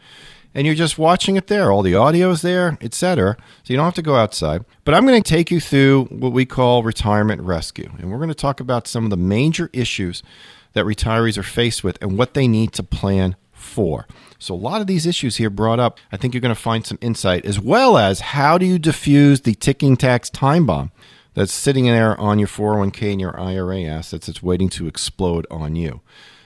And you're just watching it there. All the audio is there, etc. So you don't have to go outside. But I'm going to take you through what we call retirement rescue. And we're going to talk about some of the major issues that retirees are faced with and what they need to plan for. So a lot of these issues here brought up, I think you're going to find some insight as well as how do you diffuse the ticking tax time bomb that's sitting in there on your 401k and your IRA assets that's waiting to explode on you.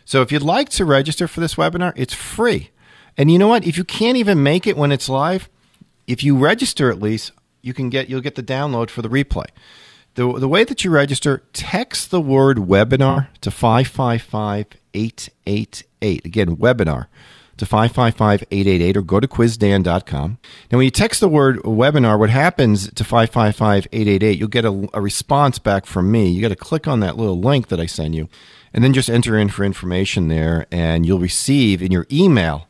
So if you'd like to register for this webinar, it's free. And you know what? If you can't even make it when it's live, if you register at least, you can get you'll get the download for the replay. The, the way that you register, text the word webinar to 555 888. Again, webinar to 555-888 or go to quizdan.com. Now, when you text the word webinar, what happens to 555-888, you'll get a, a response back from me. You got to click on that little link that I send you and then just enter in for information there and you'll receive in your email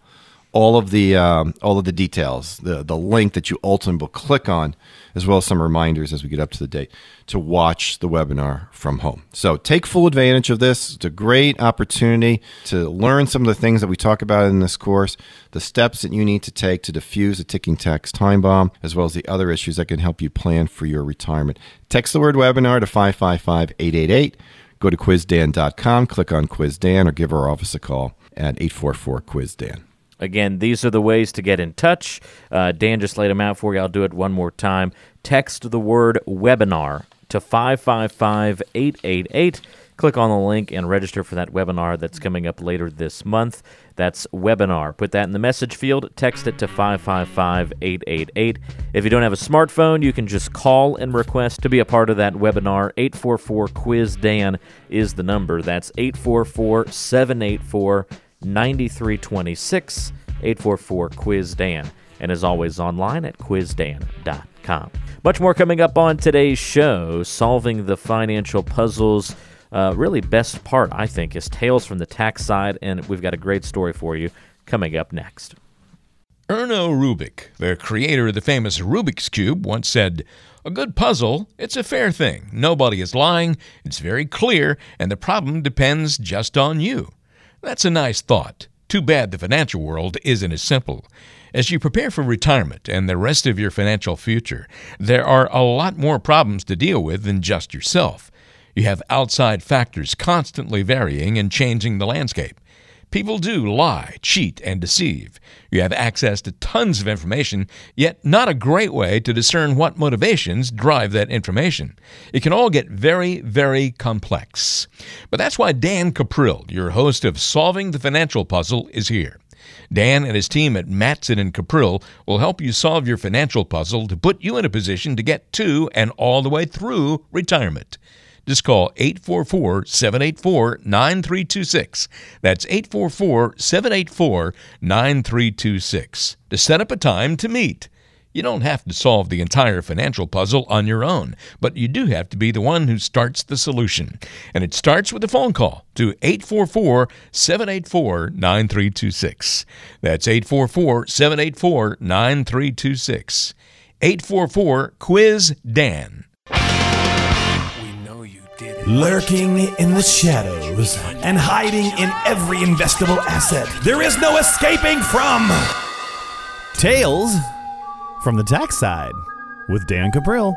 all of the um, all of the details, the the link that you ultimately will click on, as well as some reminders as we get up to the date to watch the webinar from home. So take full advantage of this. It's a great opportunity to learn some of the things that we talk about in this course, the steps that you need to take to defuse a ticking tax time bomb, as well as the other issues that can help you plan for your retirement. Text the word webinar to 555 888. Go to quizdan.com, click on Quiz Dan, or give our office a call at 844 Quiz Dan. Again, these are the ways to get in touch. Uh, Dan just laid them out for you. I'll do it one more time. Text the word webinar to 555 888. Click on the link and register for that webinar that's coming up later this month. That's webinar. Put that in the message field, text it to 555 888. If you don't have a smartphone, you can just call and request to be a part of that webinar. 844 Quiz Dan is the number. That's 844 784 9326 844 Quiz Dan. And as always, online at quizdan.com. Much more coming up on today's show solving the financial puzzles. Uh, really, best part, I think, is Tales from the Tax Side, and we've got a great story for you coming up next. Erno Rubik, the creator of the famous Rubik's Cube, once said, A good puzzle, it's a fair thing. Nobody is lying, it's very clear, and the problem depends just on you. That's a nice thought. Too bad the financial world isn't as simple. As you prepare for retirement and the rest of your financial future, there are a lot more problems to deal with than just yourself. You have outside factors constantly varying and changing the landscape. People do lie, cheat, and deceive. You have access to tons of information, yet not a great way to discern what motivations drive that information. It can all get very, very complex. But that's why Dan Cuprill, your host of Solving the Financial Puzzle, is here. Dan and his team at Matson and Cuprill will help you solve your financial puzzle to put you in a position to get to and all the way through retirement. Just call 844 784 9326. That's 844 784 9326 to set up a time to meet. You don't have to solve the entire financial puzzle on your own, but you do have to be the one who starts the solution. And it starts with a phone call to 844 784 9326. That's 844 784 9326. 844 Quiz Dan. Lurking in the shadows and hiding in every investable asset. There is no escaping from Tales from the Tax Side with Dan Cuprill.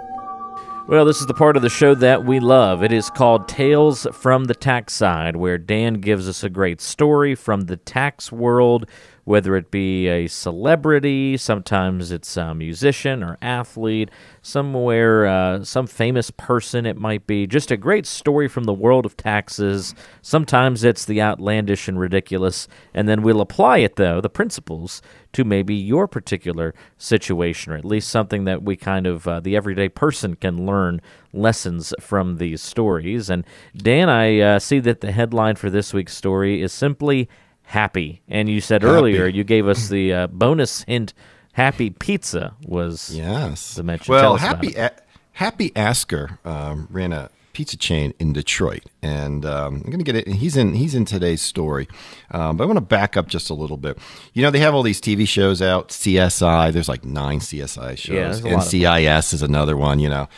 Well, this is the part of the show that we love. It is called Tales from the Tax Side, where Dan gives us a great story from the tax world whether it be a celebrity, sometimes it's a musician or athlete, somewhere, uh, some famous person it might be. Just a great story from the world of taxes. Sometimes it's the outlandish and ridiculous, and then we'll apply it, though, the principles, to maybe your particular situation, or at least something that we kind of, uh, the everyday person can learn lessons from these stories. And Dan, I uh, see that the headline for this week's story is simply happy. And you said happy. earlier you gave us the uh, bonus hint. Happy Pizza was yes the mention. Well, Happy a- Happy Asker um, ran a pizza chain in Detroit, and um, I'm going to get it. He's in he's in today's story, um, but I want to back up just a little bit. You know, they have all these TV shows out. CSI, there's like nine CSI shows. Yeah, NCIS is another one. You know,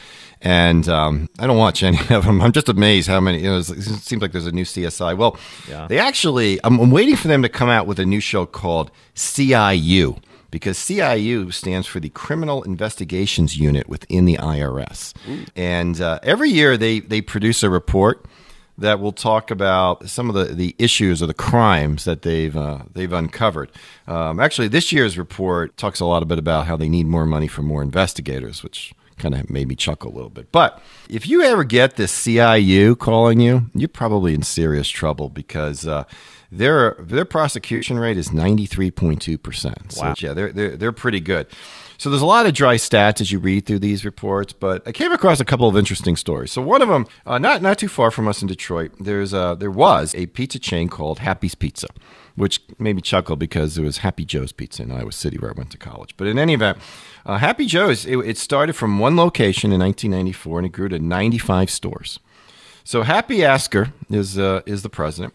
and um, I don't watch any of them. I'm just amazed how many. You know, it seems like there's a new CSI. Well, yeah. they actually. I'm, I'm, waiting for them to come out with a new show called CIU because CIU stands for the Criminal Investigations Unit within the IRS, Ooh. and uh, every year they they produce a report that will talk about some of the, the issues or the crimes that they've uh, they've uncovered. Um, actually, this year's report talks a lot a bit about how they need more money for more investigators, which kind of made me chuckle a little bit. But if you ever get this CIU calling you, you're probably in serious trouble because uh, their their prosecution rate is 93.2%. So wow. yeah, they're, they're they're pretty good. So there's a lot of dry stats as you read through these reports, but I came across a couple of interesting stories. So one of them, uh, not not too far from us in Detroit, there's a, there was a pizza chain called Happy's Pizza, which made me chuckle because it was Happy Joe's Pizza in Iowa City where I went to college. But in any event, uh, Happy Joe's, it, it started from one location in 1994 and it grew to 95 stores. So Happy Asker is, uh, is the president.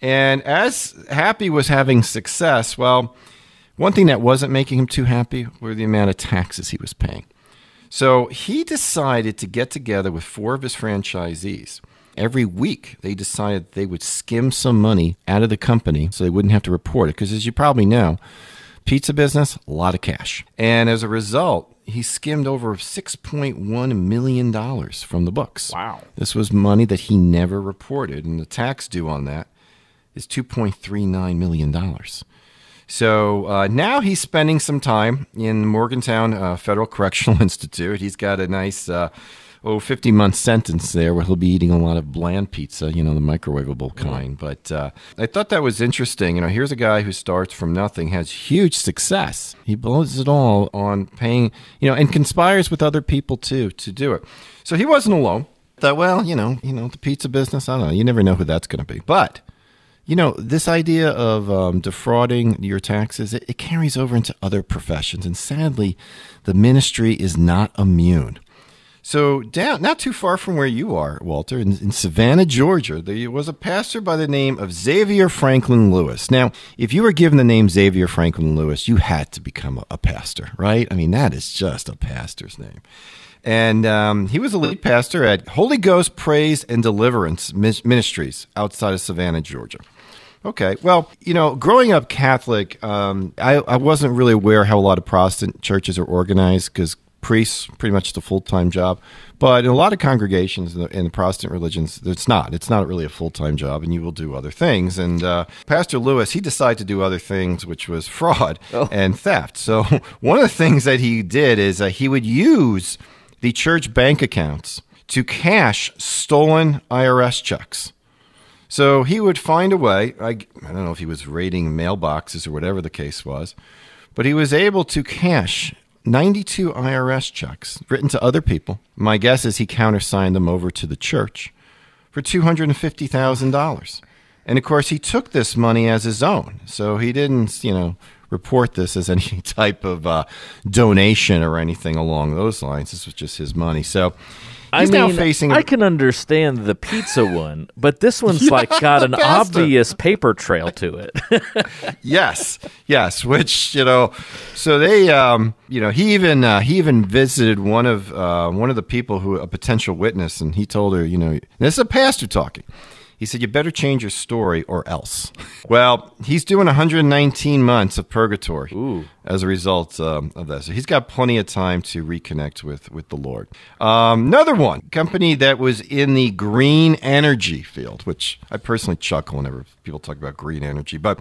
And as Happy was having success, well, One thing that wasn't making him too happy were the amount of taxes he was paying. So he decided to get together with four of his franchisees. Every week, they decided they would skim some money out of the company so they wouldn't have to report it. Because as you probably know, pizza business, a lot of cash. And as a result, he skimmed over $6.1 million from the books. Wow. This was money that he never reported, and the tax due on that is $2.39 million. So uh, now he's spending some time in Morgantown uh, Federal Correctional Institute. He's got a nice, uh, oh, 50 month sentence there where he'll be eating a lot of bland pizza, you know, the microwavable kind. But uh, I thought that was interesting. You know, here's a guy who starts from nothing, has huge success. He blows it all on paying, you know, and conspires with other people too to do it. So he wasn't alone. Thought, well, you know, you know, the pizza business. I don't know. You never know who that's going to be, but. You know, this idea of um, defrauding your taxes, it, it carries over into other professions. And sadly, the ministry is not immune. So, down not too far from where you are, Walter, in, in, Savannah, Georgia, there was a pastor by the name of Xavier Franklin Lewis. Now, if you were given the name Xavier Franklin Lewis, you had to become a, a pastor, right? I mean, that is just a pastor's name. And um, he was a lead pastor at Holy Ghost Praise and Deliverance Ministries outside of Savannah, Georgia. Okay. Well, you know, growing up Catholic, um, I, I wasn't really aware how a lot of Protestant churches are organized because priests pretty much the full time job. But in a lot of congregations in the, in the, Protestant religions, it's not. It's not really a full time job, and you will do other things. And uh, Pastor Lewis, he decided to do other things, which was fraud oh. and theft. So one of the things that he did is uh, he would use the church bank accounts to cash stolen IRS checks. So he would find a way. I, I don't know if he was raiding mailboxes or whatever the case was, but he was able to cash 92 IRS checks written to other people. My guess is he countersigned them over to the church for $250,000. And of course, he took this money as his own. So he didn't, you know, report this as any type of uh, donation or anything along those lines. This was just his money. So I mean, facing. I can understand the pizza one, but this one's yeah, like got an pasta. obvious paper trail to it. yes, yes. Which you know, so they, um, you know, he even uh, he even visited one of uh, one of the people who a potential witness, and he told her, you know, this is a pastor talking. He said, You better change your story or else. well, he's doing 119 months of purgatory Ooh. as a result um, of that. So he's got plenty of time to reconnect with, with the Lord. Um, another one, company that was in the green energy field, which I personally chuckle whenever people talk about green energy. But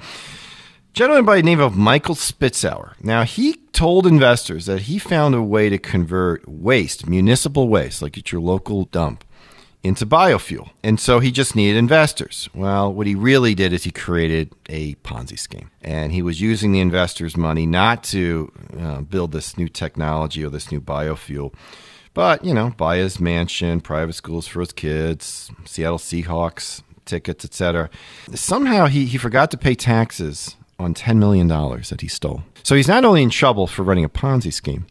gentleman by the name of Michael Spitzauer. Now, he told investors that he found a way to convert waste, municipal waste, like at your local dump, into biofuel. And so he just needed investors. Well, what he really did is he created a Ponzi scheme. And he was using the investors' money not to uh, build this new technology or this new biofuel, but, you know, buy his mansion, private schools for his kids, Seattle Seahawks tickets, etc. Somehow he, he forgot to pay taxes on $10 million that he stole. So he's not only in trouble for running a Ponzi scheme,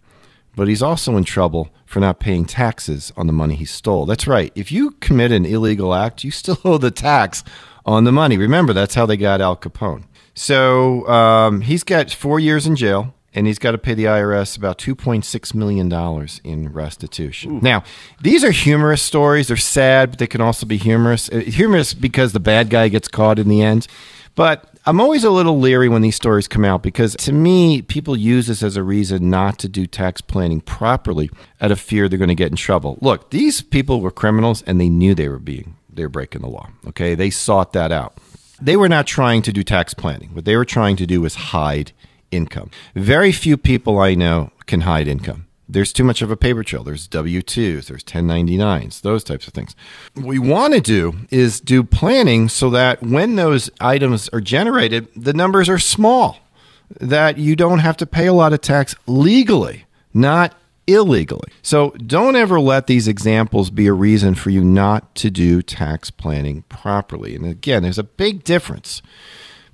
but he's also in trouble for not paying taxes on the money he stole. That's right. If you commit an illegal act, you still owe the tax on the money. Remember, that's how they got Al Capone. So um, he's got four years in jail, and he's got to pay the IRS about $2.6 million in restitution. Ooh. Now, these are humorous stories. They're sad, but they can also be humorous. Uh, humorous because the bad guy gets caught in the end. But I'm always a little leery when these stories come out because to me, people use this as a reason not to do tax planning properly out of fear they're going to get in trouble. Look, these people were criminals and they knew they were being they were breaking the law. Okay, they sought that out. They were not trying to do tax planning. What they were trying to do was hide income. Very few people I know can hide income there's too much of a paper trail. There's W 2s, there's 1099s, those types of things. What we want to do is do planning so that when those items are generated, the numbers are small, that you don't have to pay a lot of tax legally, not illegally. So don't ever let these examples be a reason for you not to do tax planning properly. And again, there's a big difference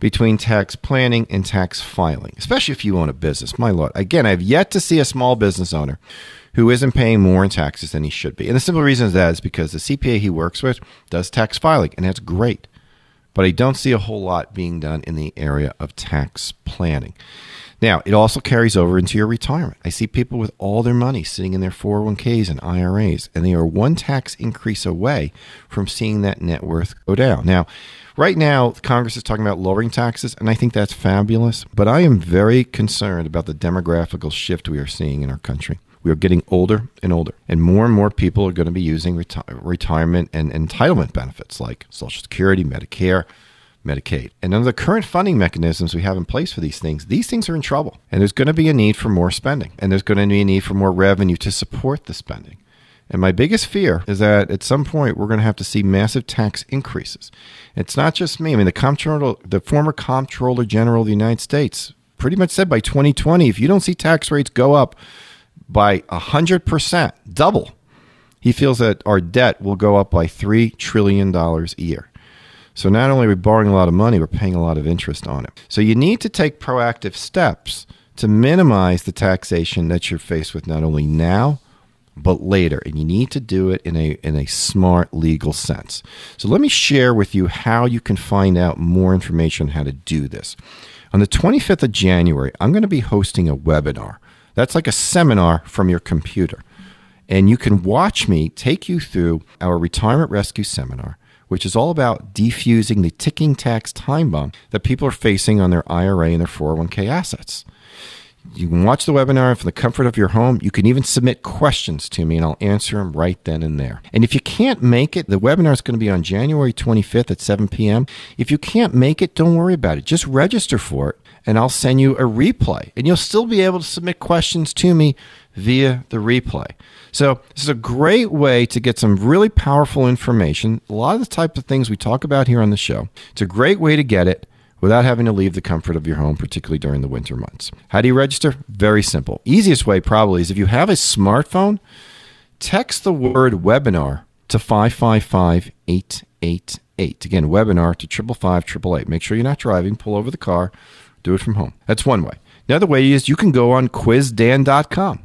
between tax planning and tax filing, especially if you own a business. My lord, again, I've yet to see a small business owner who isn't paying more in taxes than he should be. And the simple reason is that is because the CPA he works with does tax filing, and that's great. but I don't see a whole lot being done in the area of tax planning. Now, it also carries over into your retirement. I see people with all their money sitting in their 401ks and IRAs, and they are one tax increase away from seeing that net worth go down. Now, right now, Congress is talking about lowering taxes, and I think that's fabulous, but I am very concerned about the demographical shift we are seeing in our country. We are getting older and older, and more and more people are going to be using reti- retirement and entitlement benefits like Social Security, Medicare, Medicaid. And under the current funding mechanisms we have in place for these things, these things are in trouble. And there's going to be a need for more spending, and there's going to be a need for more revenue to support the spending. And my biggest fear is that at some point we're going to have to see massive tax increases. It's not just me. I mean, the comptroller, the former comptroller general of the United States, pretty much said by 2020, if you don't see tax rates go up by 100%, double, he feels that our debt will go up by $3 trillion a year. So not only are we borrowing a lot of money, we're paying a lot of interest on it. So you need to take proactive steps to minimize the taxation that you're faced with not only now, but later. And you need to do it in a, in a smart legal sense. So let me share with you how you can find out more information on how to do this. On the 25th of January, I'm going to be hosting a webinar. That's like a seminar from your computer. And you can watch me take you through our retirement rescue seminar, which is all about defusing the ticking tax time bomb that people are facing on their IRA and their 401k assets. You can watch the webinar from the comfort of your home. You can even submit questions to me and I'll answer them right then and there. And if you can't make it, the webinar is going to be on January 25th at 7 p.m. If you can't make it, don't worry about it. Just register for it and I'll send you a replay. And you'll still be able to submit questions to me via the replay. So, this is a great way to get some really powerful information. A lot of the types of things we talk about here on the show. It's a great way to get it without having to leave the comfort of your home, particularly during the winter months. How do you register? Very simple. Easiest way probably is if you have a smartphone, text the word webinar to 555 888. Again, webinar to 555 888. Make sure you're not driving, pull over the car, do it from home. That's one way. Another way is you can go on quizdan.com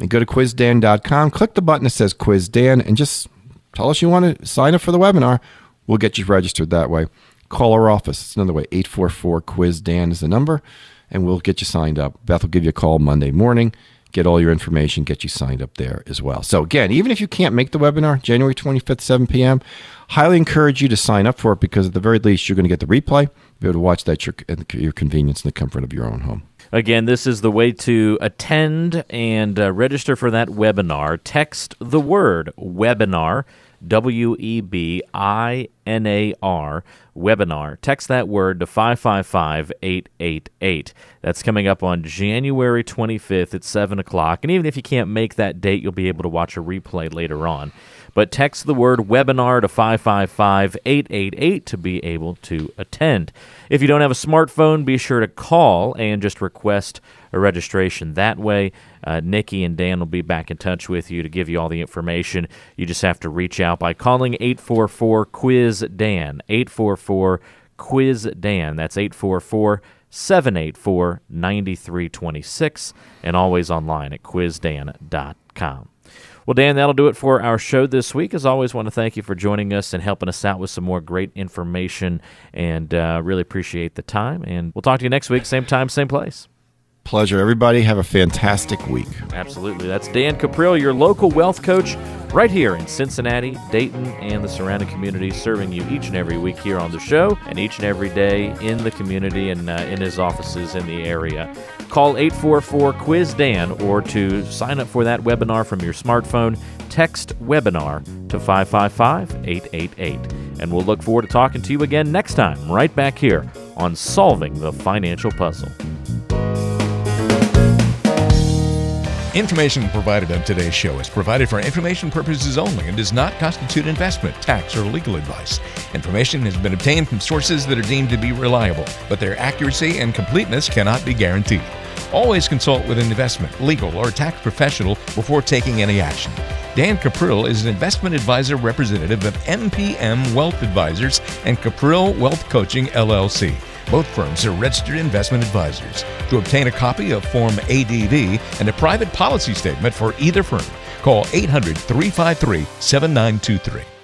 and go to quizdan.com, click the button that says Quiz Dan, and just tell us you want to sign up for the webinar. We'll get you registered that way. Call our office. It's another way. 844 Quiz Dan is the number, and we'll get you signed up. Beth will give you a call Monday morning, get all your information, get you signed up there as well. So, again, even if you can't make the webinar, January 25th, 7 p.m., highly encourage you to sign up for it because at the very least, you're going to get the replay, be able to watch that at your, convenience in the comfort of your own home. Again, this is the way to attend and uh, register for that webinar. Text the word webinar, W E B I N A R, webinar. Text that word to 555 888. That's coming up on January 25th at 7 o'clock. And even if you can't make that date, you'll be able to watch a replay later on but text the word webinar to 555 888 to be able to attend. If you don't have a smartphone, be sure to call and just request a registration that way. Uh, Nikki and Dan will be back in touch with you to give you all the information. You just have to reach out by calling 844 Quiz Dan. 844 Quiz Dan. That's 844 784 9326 and always online at quizdan.com. Well, Dan, that'll do it for our show this week. As always, want to thank you for joining us and helping us out with some more great information and uh, really appreciate the time. And we'll talk to you next week, same time, same place. Pleasure, everybody. Have a fantastic week. Absolutely. That's Dan Cuprill, your local wealth coach, right here in Cincinnati, Dayton, and the surrounding community, serving you each and every week here on the show and each and every day in the community and uh, in his offices in the area. Call 844 Quiz Dan or to sign up for that webinar from your smartphone, text webinar to 555 888. And we'll look forward to talking to you again next time, right back here on Solving the Financial Puzzle. Information provided on today's show is provided for information purposes only and does not constitute investment, tax, or legal advice. Information has been obtained from sources that are deemed to be reliable, but their accuracy and completeness cannot be guaranteed. Always consult with an investment, legal, or tax professional before taking any action. Dan Cuprill is an investment advisor representative of MPM Wealth Advisors and Cuprill Wealth Coaching LLC. Both firms are registered investment advisors. To obtain a copy of Form ADV and a private policy statement for either firm, call 800 353 7923.